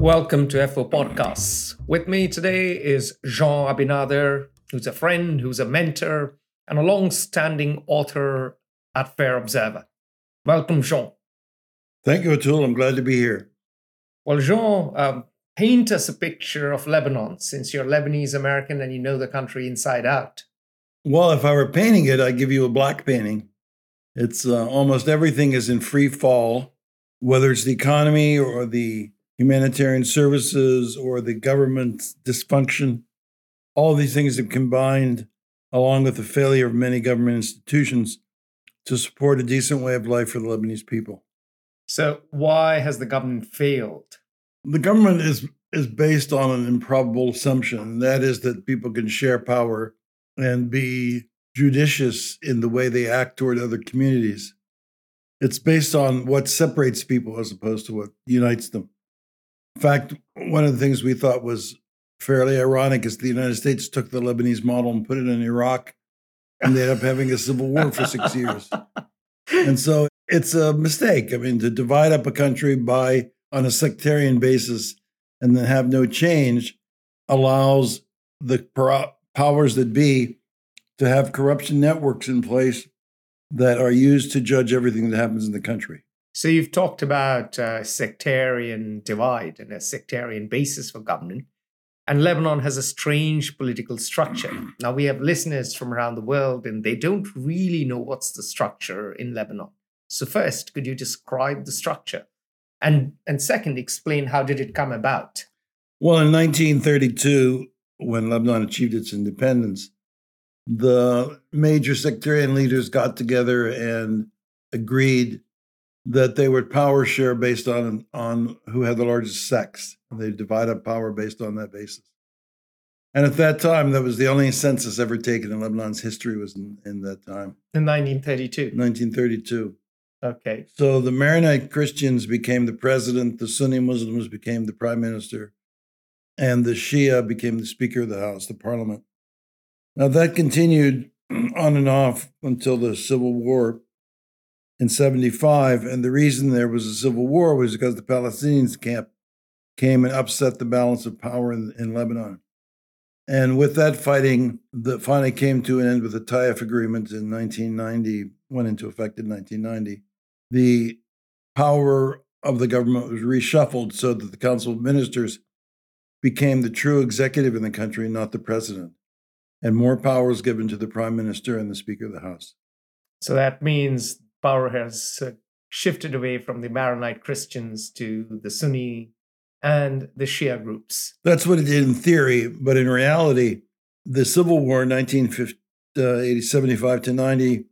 Welcome to FO Podcasts. With me today is Jean AbiNader, who's a friend, who's a mentor, and a long standing author at Fair Observer. Welcome, Jean. Thank you, Atul. I'm glad to be here. Well, Jean, um, paint us a picture of Lebanon since you're Lebanese American and you know the country inside out. Well, if I were painting it, I'd give you a black painting. It's uh, almost everything is in free fall, whether it's the economy or the humanitarian services or the government's dysfunction. All these things have combined, along with the failure of many government institutions, to support a decent way of life for the Lebanese people. So, why has the government failed? The government is is based on an improbable assumption, and that is that people can share power and be judicious in the way they act toward other communities. It's based on what separates people as opposed to what unites them. In fact, one of the things we thought was fairly ironic is the United States took the Lebanese model and put it in Iraq, and they ended up having a civil war for six years. And so it's a mistake. I mean, to divide up a country by on a sectarian basis and then have no change allows the powers that be to have corruption networks in place that are used to judge everything that happens in the country. So you've talked about a sectarian divide and a sectarian basis for government. And Lebanon has a strange political structure. Now, we have listeners from around the world, and they don't really know what's the structure in Lebanon. So, first, could you describe the structure? And, and second, explain how did it come about? Well, in 1932, when Lebanon achieved its independence, the major sectarian leaders got together and agreed that they would power share based on on who had the largest sects. They divide up power based on that basis. And at that time, that was the only census ever taken in Lebanon's history was in, in that time. In 1932. 1932. Okay. So the Maronite Christians became the president, the Sunni Muslims became the prime minister, and the Shia became the Speaker of the House, the parliament. Now that continued on and off until the Civil War in 75. And the reason there was a civil war was because the Palestinians camp came and upset the balance of power in, in Lebanon. And with that fighting, that finally came to an end with the Taif Agreement in 1990, went into effect in 1990. The power of the government was reshuffled so that the Council of Ministers became the true executive in the country, not the president. And more power was given to the prime minister and the Speaker of the House. So that means power has uh, shifted away from the Maronite Christians to the Sunni and the Shia groups. That's what it did in theory, but in reality, the Civil War, 1975 uh, to 90,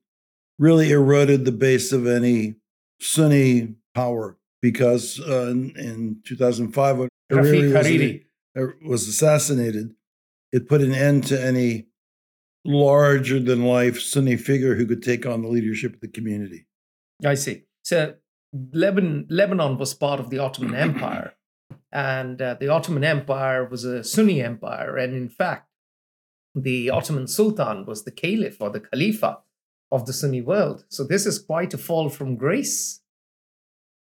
really eroded the base of any Sunni power because uh, in, in 2005, when Hariri, Hariri. Was, was assassinated, it put an end to any larger than life Sunni figure who could take on the leadership of the community. I see. So Lebanon, Lebanon was part of the Ottoman Empire, and uh, the Ottoman Empire was a Sunni empire, and in fact, the Ottoman Sultan was the caliph or the Khalifa of the Sunni world. So this is quite a fall from grace.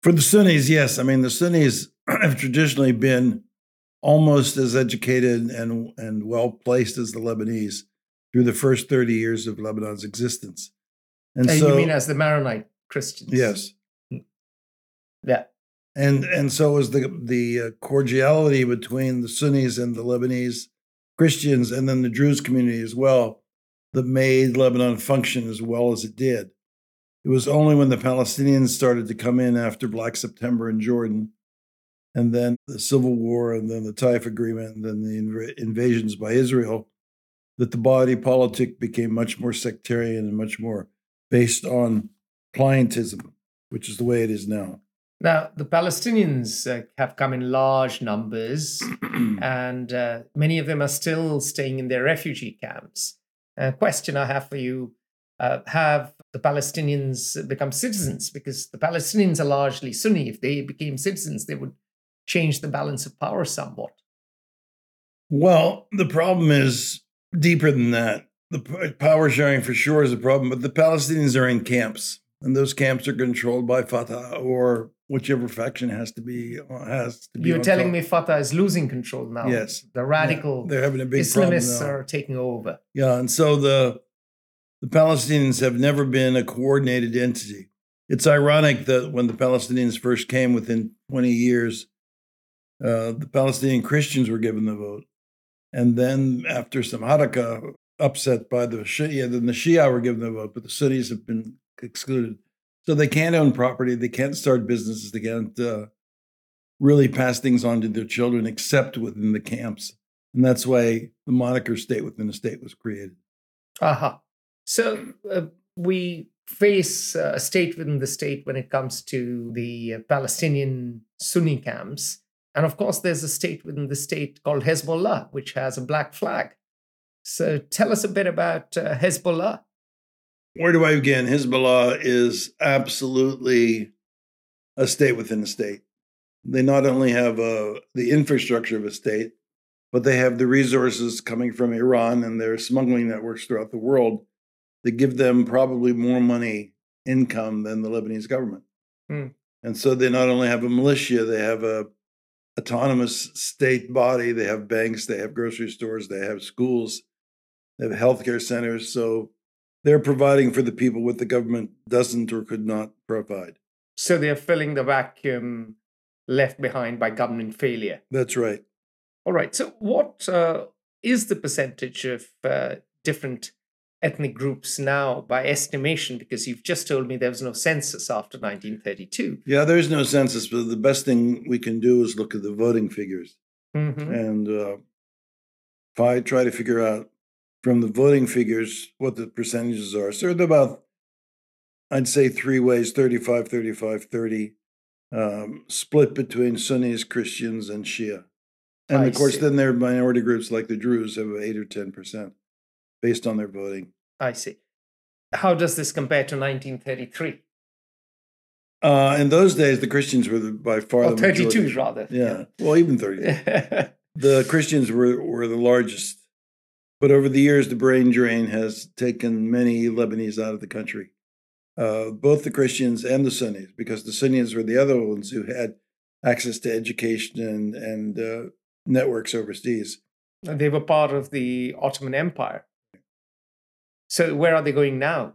For the Sunnis, yes. I mean, the Sunnis have traditionally been almost as educated and, and well placed as the Lebanese through the first 30 years of Lebanon's existence. And so, you mean as the Maronite Christians? Yes. Hmm. Yeah. And and so was the the uh, cordiality between the Sunnis and the Lebanese Christians, and then the Druze community as well, that made Lebanon function as well as it did. It was only when the Palestinians started to come in after Black September in Jordan, and then the Civil War, and then the Taif Agreement, and then the inv- invasions by Israel, that the body politic became much more sectarian and much more based on clientism, which is the way it is now. Now, the Palestinians uh, have come in large numbers, and uh, many of them are still staying in their refugee camps. A question I have for you uh, Have the Palestinians become citizens? Because the Palestinians are largely Sunni. If they became citizens, they would change the balance of power somewhat. Well, the problem is deeper than that. The power sharing for sure is a problem, but the Palestinians are in camps. and those camps are controlled by Fatah or whichever faction has to be has to be. You're telling top. me Fatah is losing control now. Yes. the radical Yeah, they're having a big problem Islamists are taking over. Yeah, and so the the Palestinians have never been a coordinated entity. It's ironic that when the Palestinians first came within 20 years, uh, the Palestinian Christians were given the vote. And then after some Harakah, upset by the Shia, then the Shia were given the vote, but the Sunnis have been excluded. So they can't own property, they can't start businesses, they can't uh, really pass things on to their children except within the camps. And that's why the moniker state within a state was created. Aha. So uh, we face uh, a state within the state when it comes to the uh, Palestinian Sunni camps. And of course, there's a state within the state called Hezbollah, which has a black flag. So tell us a bit about uh, Hezbollah. Where do I begin? Hezbollah is absolutely a state within a state. They not only have uh, the infrastructure of a state, but they have the resources coming from Iran and their smuggling networks throughout the world that give them probably more money income than the Lebanese government. Hmm. And so they not only have a militia, they have a autonomous state body, they have banks, they have grocery stores, they have schools, they have healthcare centers. So they're providing for the people what the government doesn't or could not provide. So they're filling the vacuum left behind by government failure. That's right. All right. So, what uh, is the percentage of uh, different ethnic groups now by estimation? Because you've just told me there was no census after 1932. Yeah, there's no census, but the best thing we can do is look at the voting figures. Mhm. And uh, if I try to figure out from the voting figures what the percentages are, so they're about, I'd say, three ways 35, 35, 30, um, split between Sunnis, Christians, and Shia. And I of course, see. then there are minority groups like the Druze have 8 or 10% based on their voting. I see. How does this compare to 1933? Uh, in those days, the Christians were the, by far Or the 32, majority. rather. Yeah, well, even 30. The Christians were, were the largest. But over the years, the brain drain has taken many Lebanese out of the country, uh, both the Christians and the Sunnis, because the Sunnis were the other ones who had access to education and, and uh, networks overseas. they were part of the Ottoman Empire. So, where are they going now?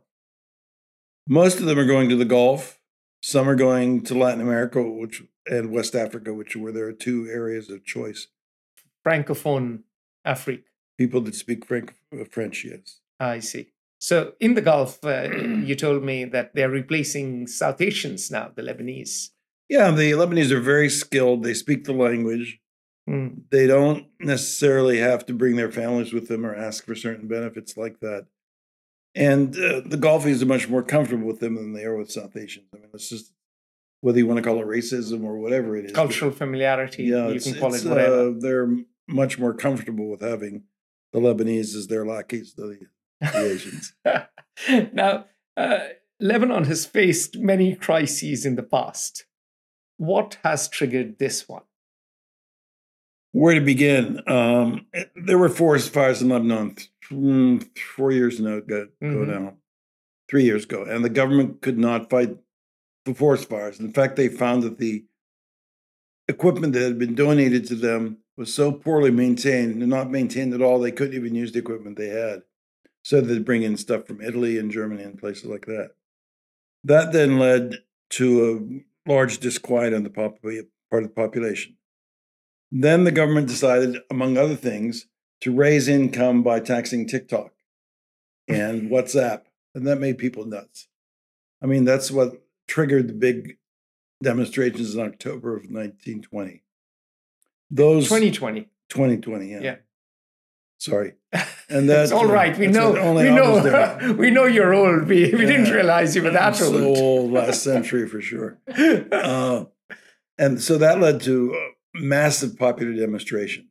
Most of them are going to the Gulf. Some are going to Latin America, which and West Africa, which where there are two areas of choice. Francophone Afrique. People that speak uh, French, yes. I see. So, in the Gulf, uh, you told me that they're replacing South Asians now, the Lebanese. Yeah, the Lebanese are very skilled. They speak the language. Mm. they don't necessarily have to bring their families with them or ask for certain benefits like that. And uh, the Gulfies are much more comfortable with them than they are with South Asians. I mean, it's just whether you want to call it racism or whatever it is. Cultural familiarity, yeah, you can call it whatever. uh, they're much more comfortable with having the Lebanese as their lackeys than the, the Asians. now, uh, Lebanon has faced many crises in the past. What has triggered this one? Where to begin? Um, eh, there were forest fires in Lebanon four years ago, go, go Mhm. now, three years ago, and the government could not fight the forest fires. In fact, they found that the equipment that had been donated to them was so poorly maintained and not maintained at all, they couldn't even use the equipment they had. So they'd bring in stuff from Italy and Germany and places like that. That then led to a large disquiet on the pop- part of the population. Then the government decided, among other things, to raise income by taxing TikTok and WhatsApp. And that made people nuts. I mean, that's what triggered the big demonstrations in October of 1920. Those 2020. 2020, yeah. Yeah. Sorry. And that's all right. We know. We know. we know you're old. We, we didn't realize you were that So old. old, last century for sure. Uh, and so that led to uh, massive popular demonstrations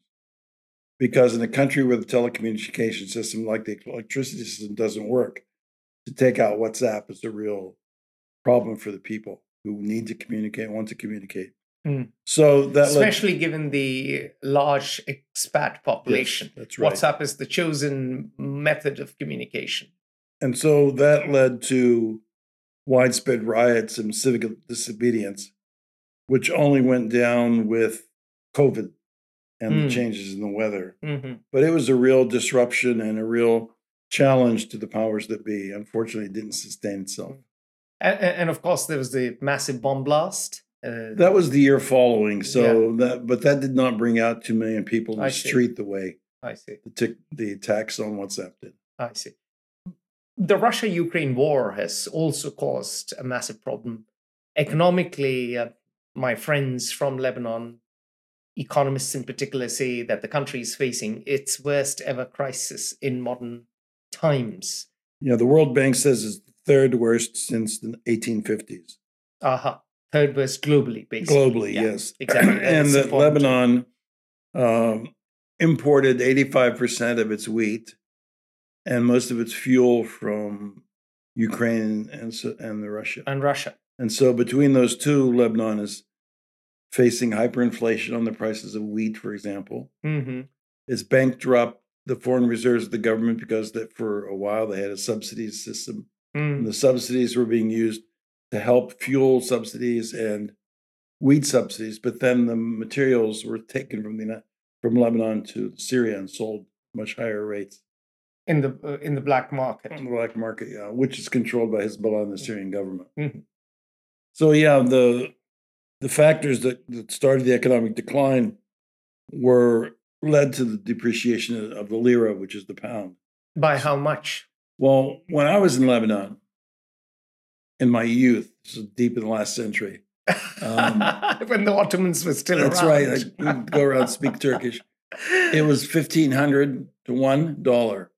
because in a country where the telecommunication system, like the electricity system, doesn't work, to take out WhatsApp is a real problem for the people who need to communicate, want to communicate. Hmm. So that led, Especially given the large expat population. that's right. WhatsApp is the chosen method of communication. and so that led to widespread riots and civic disobedience, which only went down with COVID and Mm. the changes in the weather. hmm But it was a real disruption and a real challenge to the powers that be. Unfortunately, it didn't sustain itself. And, and of course, there was the massive bomb blast. Uh, That was the year following. So that, but that did not bring out two million people in I the see. street the way I see. the tick, the attacks on WhatsApp did. I see. The Russia Ukraine war has also caused a massive problem. Economically, uh, my friends from Lebanon, economists in particular, say that the country is facing its worst ever crisis in modern times. Yeah, the World Bank says it's the third worst since the 1850s. Aha. Third worst globally, basically. Globally, Yeah, yes. Exactly. That and that. Lebanon um, imported 85% of its wheat and most of its fuel from Ukraine and, and the Russia. And Russia. And so between those two, Lebanon is facing hyperinflation on the prices of wheat, for example. hmm Its bank dropped the foreign reserves of the government because that for a while they had a subsidies system. And Mm. the subsidies were being used to help fuel subsidies and wheat subsidies, but then the materials were taken from the from Lebanon to Syria and sold much higher rates In the uh, in the black market. on the black market, yeah, which is controlled by Hezbollah and the Syrian government. Mhm. So yeah, the the factors that, that started the economic decline were led to the depreciation of the lira, which is the pound. By how much? Well, when I was in Lebanon in my youth, this is deep in the last century. Um, when the Ottomans were still That's around. right. I go around and speak Turkish. It was fifteen hundred to one dollar,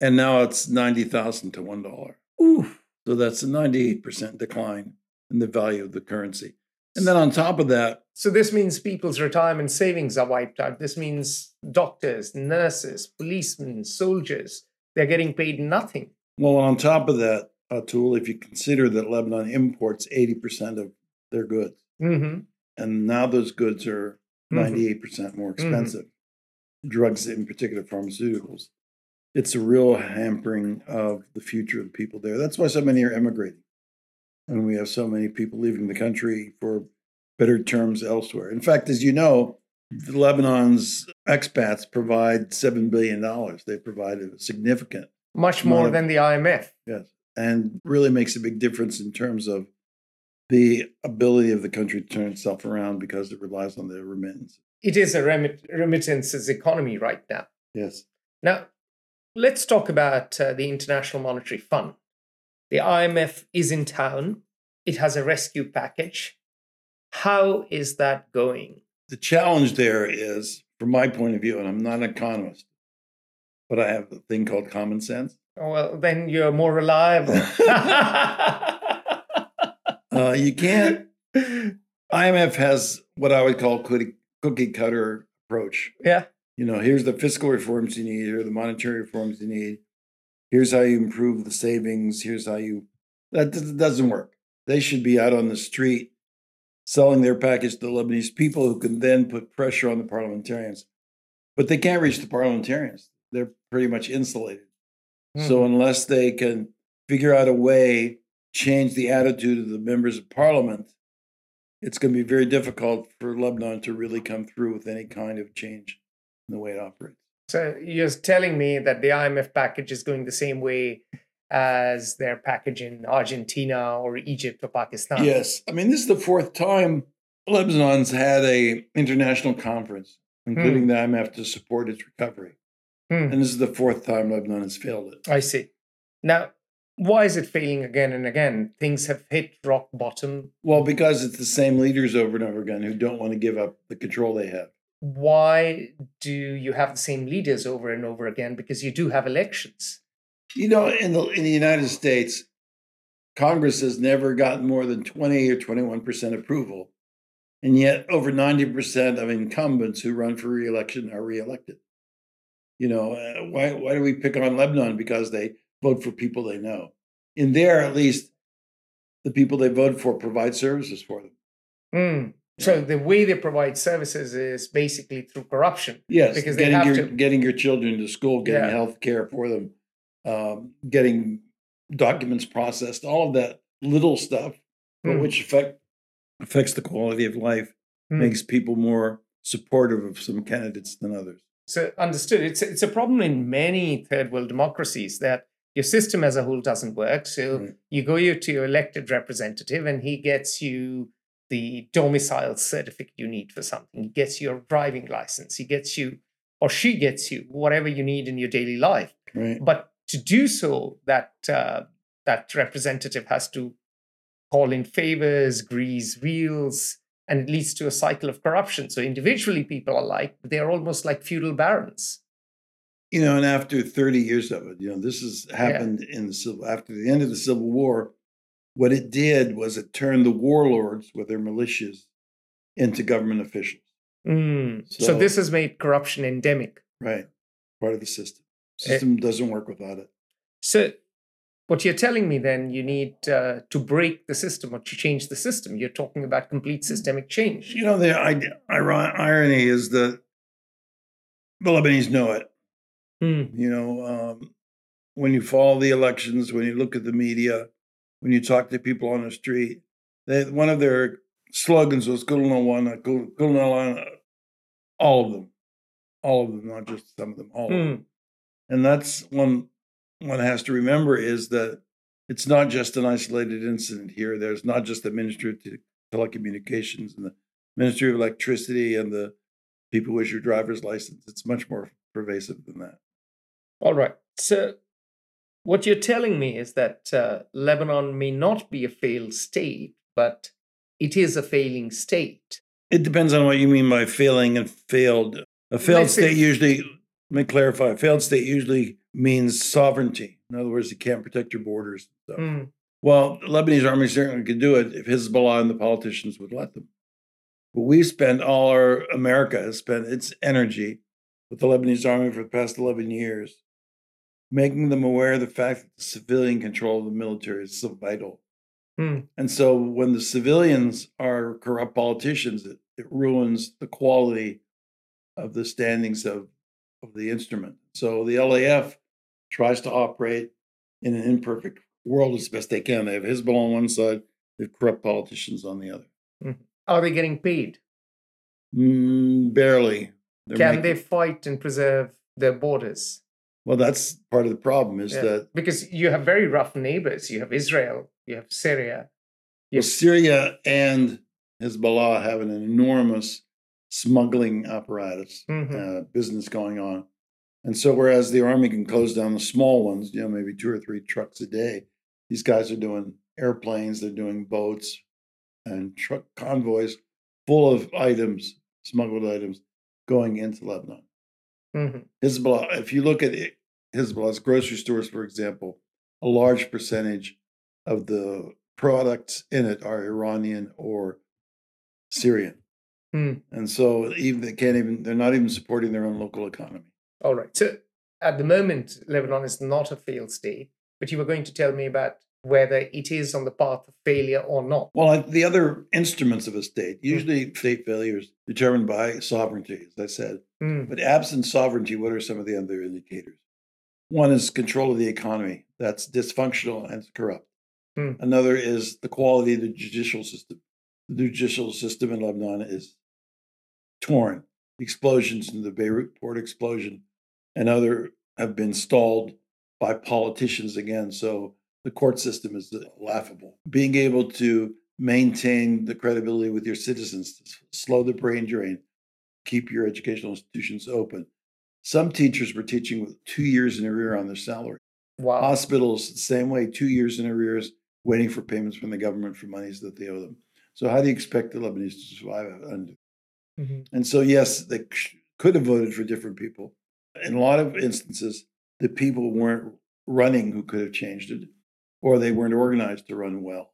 and now it's ninety thousand to one dollar. Oof. So that's a ninety-eight percent decline in the value of the currency. And then on top of that, So this means people's retirement savings are wiped out. This means doctors, nurses, policemen, soldiers, they're getting paid nothing. well, on top of that, Atul, if you consider that Lebanon imports eighty percent of their goods, hmm and now those goods are Mhm. ninety-eight percent more expensive, drugs in particular, pharmaceuticals. It's a real hampering of the future of the people there. That's why so many are emigrating, and we have so many people leaving the country for better terms elsewhere. In fact, as you know, Lebanon's expats provide seven billion dollars. They provide a significant Much more of- than the IMF. Yes. And really makes a big difference in terms of the ability of the country to turn itself around because it relies on the remittance. It is a remit- remittances economy right now. Yes. Now, let's talk about uh, the International Monetary Fund. The IMF is in town. It has a rescue package. How is that going? The challenge there is, from my point of view, and I'm not an economist, but I have a thing called common sense. Well, then you're more reliable. Uh, you can't, IMF has what I would call cookie, cookie cutter approach. yeah. You know, here's the fiscal reforms you need, here are the monetary reforms you need. Here's how you improve the savings. Here's how you. That doesn't work. They should be out on the street selling their package to the Lebanese people who can then put pressure on the parliamentarians. But they can't reach the parliamentarians. They're pretty much insulated. So Mhm. unless they can figure out a way, change the attitude of the members of parliament, it's going to be very difficult for Lebanon to really come through with any kind of change in the way it operates. So you're telling me that the IMF package is going the same way as their package in Argentina or Egypt or Pakistan? Yes, I mean this is the fourth time Lebanon's had a international conference, including the IMF, to support its recovery, Hmm. and this is the fourth time Lebanon has failed it. I see. Now, why is it failing again and again? Things have hit rock bottom. Well, because it's the same leaders over and over again who don't want to give up the control they have. Why do you have the same leaders over and over again? Because you do have elections. You know, in the in the United States, Congress has never gotten more than twenty or twenty one percent approval, and yet over ninety percent of incumbents who run for reelection are reelected. You know, uh, why why do we pick on Lebanon because they vote for people they know? In there, at least, the people they vote for provide services for them. Hmm. So the way they provide services is basically through corruption. Yes, Because they getting have your to. getting your children to school, getting Yeah. health care for them, um, getting documents processed, all of that little stuff, but Hmm. which affect affects the quality of life, Hmm. makes people more supportive of some candidates than others. So understood. It's it's a problem in many third world democracies that your system as a whole doesn't work. So you go you to your elected representative, and he gets you the domicile certificate you need for something. He gets your driving license. He gets you, or she gets you, whatever you need in your daily life. Right. But to do so, that uh, that representative has to call in favors, grease wheels, and it leads to a cycle of corruption. So individually, people are like they're almost like feudal barons. You know, and after 30 years of it, you know, this has happened in the civil after the end of the Civil War. What it did was it turned the warlords with their militias into government officials. Mm. So, So- this has made corruption endemic. Right. Part of the system. Eh. System doesn't work without it. So what you're telling me then, you need uh, to break the system or to change the system. You're talking about complete systemic change. You know, the ide- iron- irony is that the Lebanese know it. Mm. You know, um, when you follow the elections, when you look at the media, when you talk to people on the street, they, one of their slogans was "Kulna Wana, Kul- all of them, all of them, not just some of them, all of them. Mm. And that's one one has to remember is that it's not just an isolated incident here. There's not just the Ministry of Telecommunications and the Ministry of Electricity and the people who issue driver's license. It's much more pervasive than that. All right. So what you're telling me is that uh, Lebanon may not be a failed state, but it is a failing state. It depends on what you mean by failing and failed. A failed Let's say- state usually, let me clarify, a failed state usually means sovereignty. In other words, you can't protect your borders. and stuff. Mm. Well, the Lebanese army certainly could do it if Hezbollah and the politicians would let them. But we spent all our, America has spent its energy with the Lebanese army for the past 11 years, making them aware of the fact that the civilian control of the military is so vital. Hmm. And so when the civilians are corrupt politicians, it, it ruins the quality of the standings of, of the instrument. So the LAF tries to operate in an imperfect world as best they can. They have Hezbollah on one side, they have corrupt politicians on the other. Are they getting paid? Mm, barely. They're Can making- they fight and preserve their borders? Well, that's part of the problem is Yeah. that Because you have very rough neighbors. You have Israel, you have Syria. well, Yes. Syria and Hezbollah have an enormous smuggling apparatus, Mhm. uh, business going on. And so, whereas the army can close down the small ones, you know, maybe two or three trucks a day, these guys are doing airplanes, they're doing boats and truck convoys full of items, smuggled items, going into Lebanon. Mhm. Hezbollah, if you look at it, Hezbollah's grocery stores, for example, a large percentage of the products in it are Iranian or Syrian. Hmm. And so even they can't even they're not even supporting their own local economy. All right. So at the moment, Lebanon is not a failed state, but you were going to tell me about whether it is on the path of failure or not. Well, the other instruments of a state, usually state failure is determined by sovereignty, as I said. Mm. But absent sovereignty, what are some of the other indicators? One is control of the economy. That's dysfunctional and corrupt. Hmm. Another is the quality of the judicial system. The judicial system in Lebanon is torn. Explosions in the Beirut port explosion and other have been stalled by politicians again. So the court system is laughable. Being able to maintain the credibility with your citizens, slow the brain drain, keep your educational institutions open. Some teachers were teaching with two years in arrear on their salary. Wow. Hospitals, the same way, two years in arrears, waiting for payments from the government for monies that they owe them. So, how do you expect the Lebanese to survive under? Mhm. And so, yes, they could have voted for different people. In a lot of instances, the people weren't running who could have changed it, or they weren't organized to run well.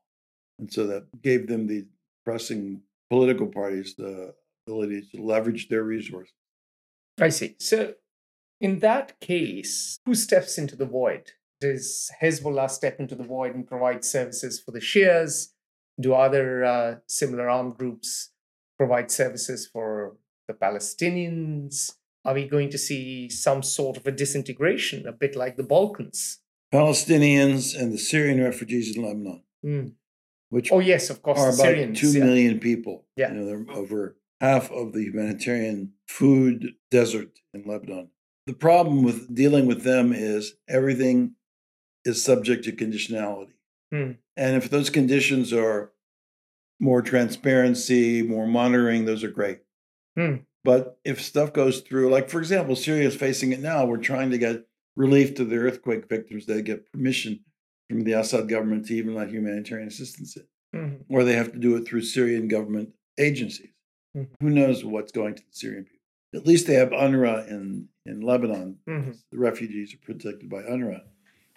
And so that gave them the pressing political parties the ability to leverage their resources. I see. So, in that case, who steps into the void? Does Hezbollah step into the void and provide services for the Shias? Do other uh, similar armed groups provide services for the Palestinians? Are we going to see some sort of a disintegration, a bit like the Balkans? Palestinians and the Syrian refugees in Lebanon Mm. which Oh yes, of course. are about Syrians. two yeah. million people. Yeah. You know, they're over half of the humanitarian food desert in Lebanon. The problem with dealing with them is everything is subject to conditionality. Hmm. And if those conditions are more transparency, more monitoring, those are great. Hmm. But if stuff goes through, like for example, Syria is facing it now, we're trying to get relief to the earthquake victims. They get permission from the Assad government to even let humanitarian assistance in Mhm. or they have to do it through Syrian government agencies. Mhm. Who knows what's going to the Syrian people? At least they have UNRWA in, in Lebanon. Mhm. The refugees are protected by UNRWA.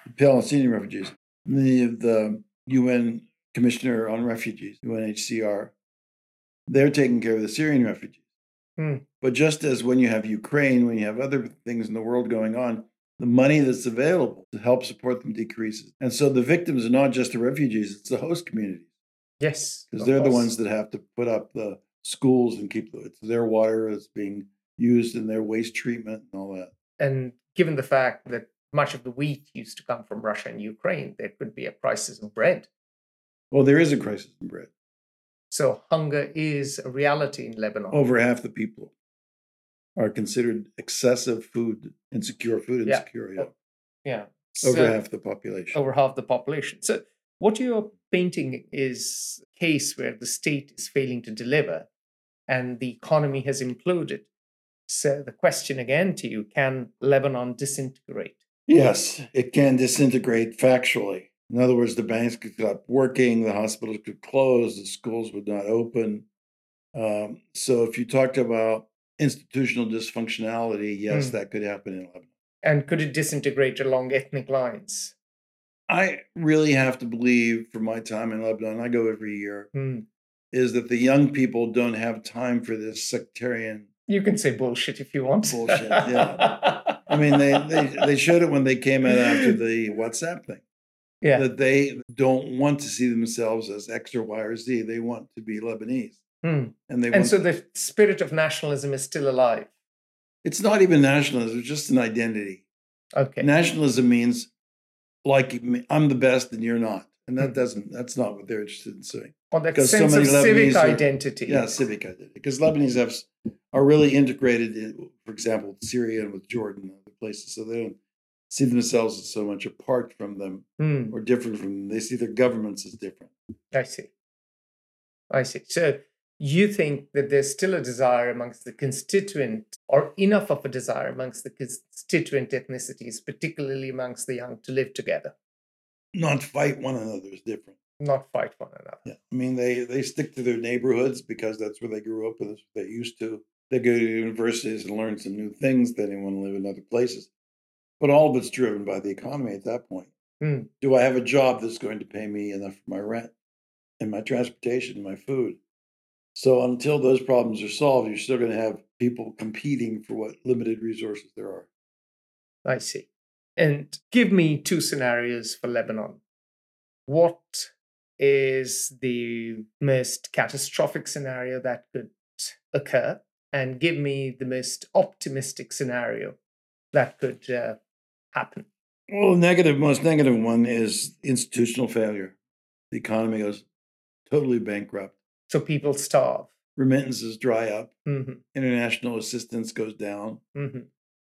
The Palestinian refugees. The, the UN Commissioner on Refugees, UNHCR, they're taking care of the Syrian refugees. Hmm. But just as when you have Ukraine, when you have other things in the world going on, the money that's available to help support them decreases. And so the victims are not just the refugees, it's the host communities Yes. because they're the ones that have to put up the schools and keep the, it's their water that's being used in their waste treatment and all that. And given the fact that much of the wheat used to come from Russia and Ukraine, there could be a crisis in bread. Well, there is a crisis in bread. So hunger is a reality in Lebanon. Over half the people are considered excessive food insecure, food Yeah. insecure. Yeah. yeah. Over So- half the population. over half the population. So, what you're painting is a case where the state is failing to deliver and the economy has imploded. So, the question again to you can Lebanon disintegrate? Yes, it can disintegrate factually. In other words, the banks could stop working, the hospitals could close, the schools would not open. Um, so, if you talked about institutional dysfunctionality, yes, Hmm. that could happen in Lebanon. And could it disintegrate along ethnic lines? I really have to believe from my time in Lebanon, I go every year, Hmm. is that the young people don't have time for this sectarian. You can say bullshit if you want. Bullshit, yeah. I mean, they, they, they showed it when they came out after the WhatsApp thing, yeah. that they don't want to see themselves as X or Y or Z. They want to be Lebanese. Hmm. And they And want, so the spirit of nationalism is still alive. it's not even nationalism, it's just an identity. Okay. Nationalism means like me- I'm the best and you're not. And that Hmm. doesn't, that's not what they're interested in saying. or that because so sense of many civic are- identity. Yeah, civic identity. Because Lebanese have, are really integrated, in, for example, with Syria and with Jordan and other places. So they don't see themselves as so much apart from them Hmm. or different from them. They see their governments as different. I see. I see. So you think that there's still a desire amongst the constituent, or enough of a desire amongst the constituent ethnicities, particularly amongst the young, to live together, Not fight one another is different. not fight one another. Yeah. I mean, they, they stick to their neighborhoods because that's where they grew up and that's what they used to. They go to universities and learn some new things. Then they want to live in other places. But all of it's driven by the economy at that point. Hmm. Do I have a job that's going to pay me enough for my rent and my transportation and my food? So until those problems are solved, you're still going to have people competing for what limited resources there are. I see. And give me two scenarios for Lebanon. What is the most catastrophic scenario that could occur? And give me the most optimistic scenario that could uh, happen. Well, the negative, most negative one is institutional failure. The economy goes totally bankrupt. So people starve. Remittances dry up. hmm International assistance goes down. hmm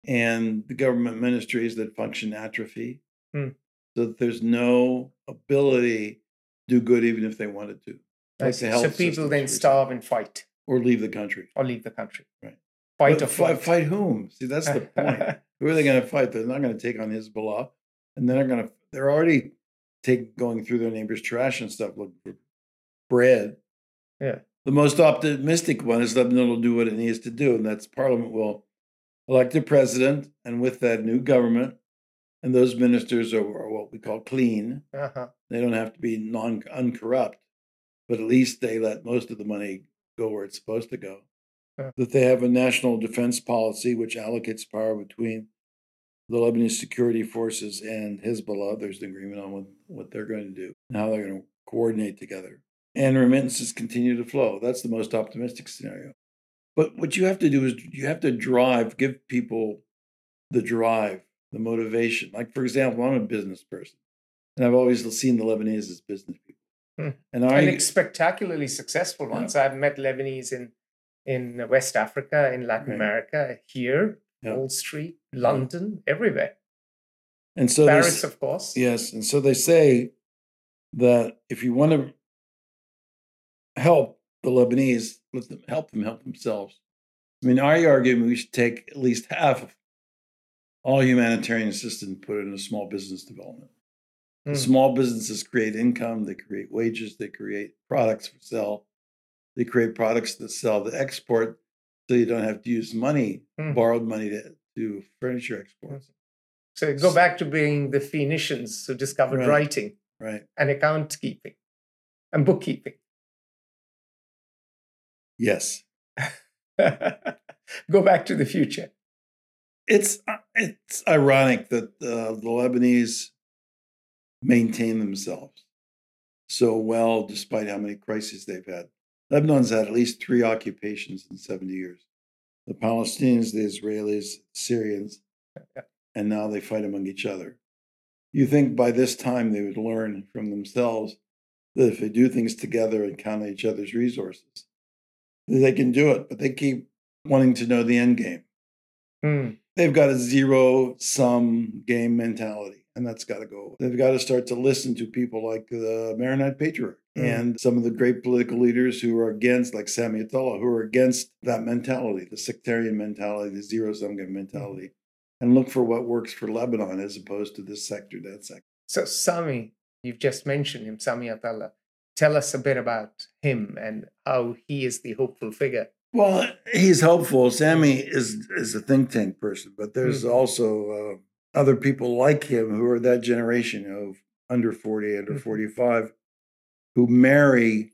And the government ministries that function atrophy. Hmm. So that there's no ability to do good even if they wanted to. Like the So people then starve and fight Or leave the country. or leave the country. Right. Fight But or fight, fight whom? See, that's the point. Who are they going to fight? They're not going to take on Hezbollah, and they're going to. They're already take going through their neighbors' trash and stuff looking for bread. Yeah. The most optimistic one is Lebanon will do what it needs to do, and that's Parliament will elect a president, and with that new government, and those ministers are, are what we call clean. uh-huh. They don't have to be non uncorrupt, but at least they let most of the money go where it's supposed to go. Yeah. That they have a national defense policy which allocates power between the Lebanese security forces and Hezbollah. There's an agreement on what, what they're going to do and how they're going to coordinate together. And remittances continue to flow. That's the most optimistic scenario. But what you have to do is you have to drive, give people the drive, the motivation. Like, for example, I'm a business person, and I've always seen the Lebanese as business people. Hmm. And And I it's spectacularly successful ones. I've met Lebanese in in West Africa, in Latin Right. America, here, Yeah. Wall Street, London, everywhere. and so Paris, of course. Yes, and so they say that if you want to help the Lebanese, let them help them help themselves. I mean, I argue we should take at least half of all humanitarian assistance and put it into small business development. Mm. Small businesses create income, they create wages, they create products for sell, they create products to sell to export, so you don't have to use money, Mm. borrowed money to do furniture exports. So go back to being the Phoenicians who discovered Right. writing Right? and account keeping and bookkeeping. Yes. go back to the future. it's uh, it's ironic that uh, the Lebanese maintain themselves so well despite how many crises they've had. Lebanon's had at least three occupations in 70 years. The Palestinians, the Israelis, Syrians, and now they fight among each other. You think by this time they would learn from themselves that if they do things together and count on each other's resources, they can do it, but they keep wanting to know the end game Hmm. they've got a zero sum game mentality and that's got to go they've got to start to listen to people like the maronite patriarch Mm. and some of the great political leaders who are against like Sami Atallah, who are against that mentality the sectarian mentality the zero sum game mentality and look for what works for lebanon as opposed to this sector that sector So Sami, you've just mentioned him, Sami Atallah. Tell us a bit about him and how he is the hopeful figure. well he's hopeful Sami is is a think tank person but there's Mhm. also uh, other people like him who are that generation of under 40 under Mhm. 45 who marry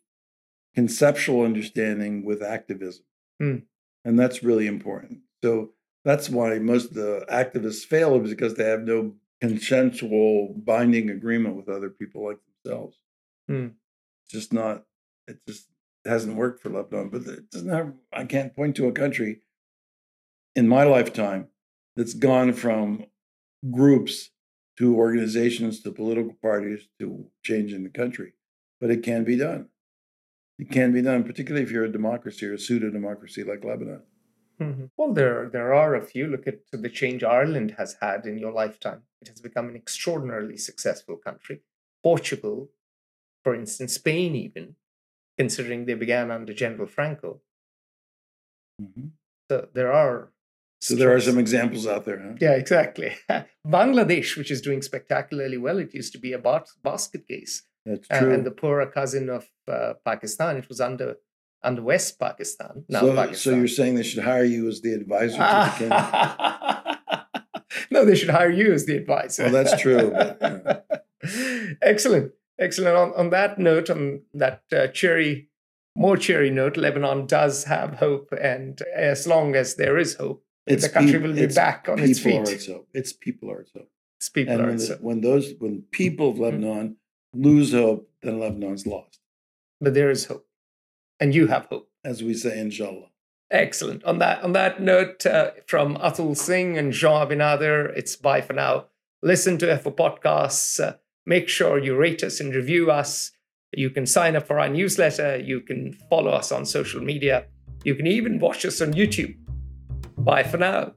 conceptual understanding with activism Hmm. and that's really important so that's why most of the activists fail is because they have no consensual binding agreement with other people like themselves Hmm. Just not it just hasn't worked for lebanon but it doesn't have i can't point to a country in my lifetime that's gone from groups to organizations to political parties to changing the country. But it can be done. It can be done, particularly if you're a democracy or a pseudo democracy like Lebanon. Mhm. Well, there there are a few. Look at the change Ireland has had in your lifetime. It has become an extraordinarily successful country. Portugal, for instance, Spain, even considering they began under General Franco. So there are. So there are some examples out there. Huh? Yeah, exactly. Bangladesh, which is doing spectacularly well, it used to be a bas- basket case, That's uh, true. and the poorer cousin of uh, Pakistan. It was under under West Pakistan. Now so, so you're saying they should hire you as the advisor to the king? no, they should hire you as the advisor. Well, that's true, but, Excellent, excellent. On, on that note, on that uh, cheery, more cheery note, Lebanon does have hope, and as long as there is hope, the country peop- will be back on its people are feet. its hope. It's people are its hope. It's people And are when, so- when those when people Mm-hmm. of Lebanon lose hope, then Lebanon's lost, but there is hope, and you have hope. as we say, inshallah. Excellent. On that on that note, uh, from Atul Singh and Jean AbiNader, it's bye for now. Listen to FO podcasts. Uh, make sure you rate us and review us. You can sign up for our newsletter. You can follow us on social media. You can even watch us on YouTube. Bye for now.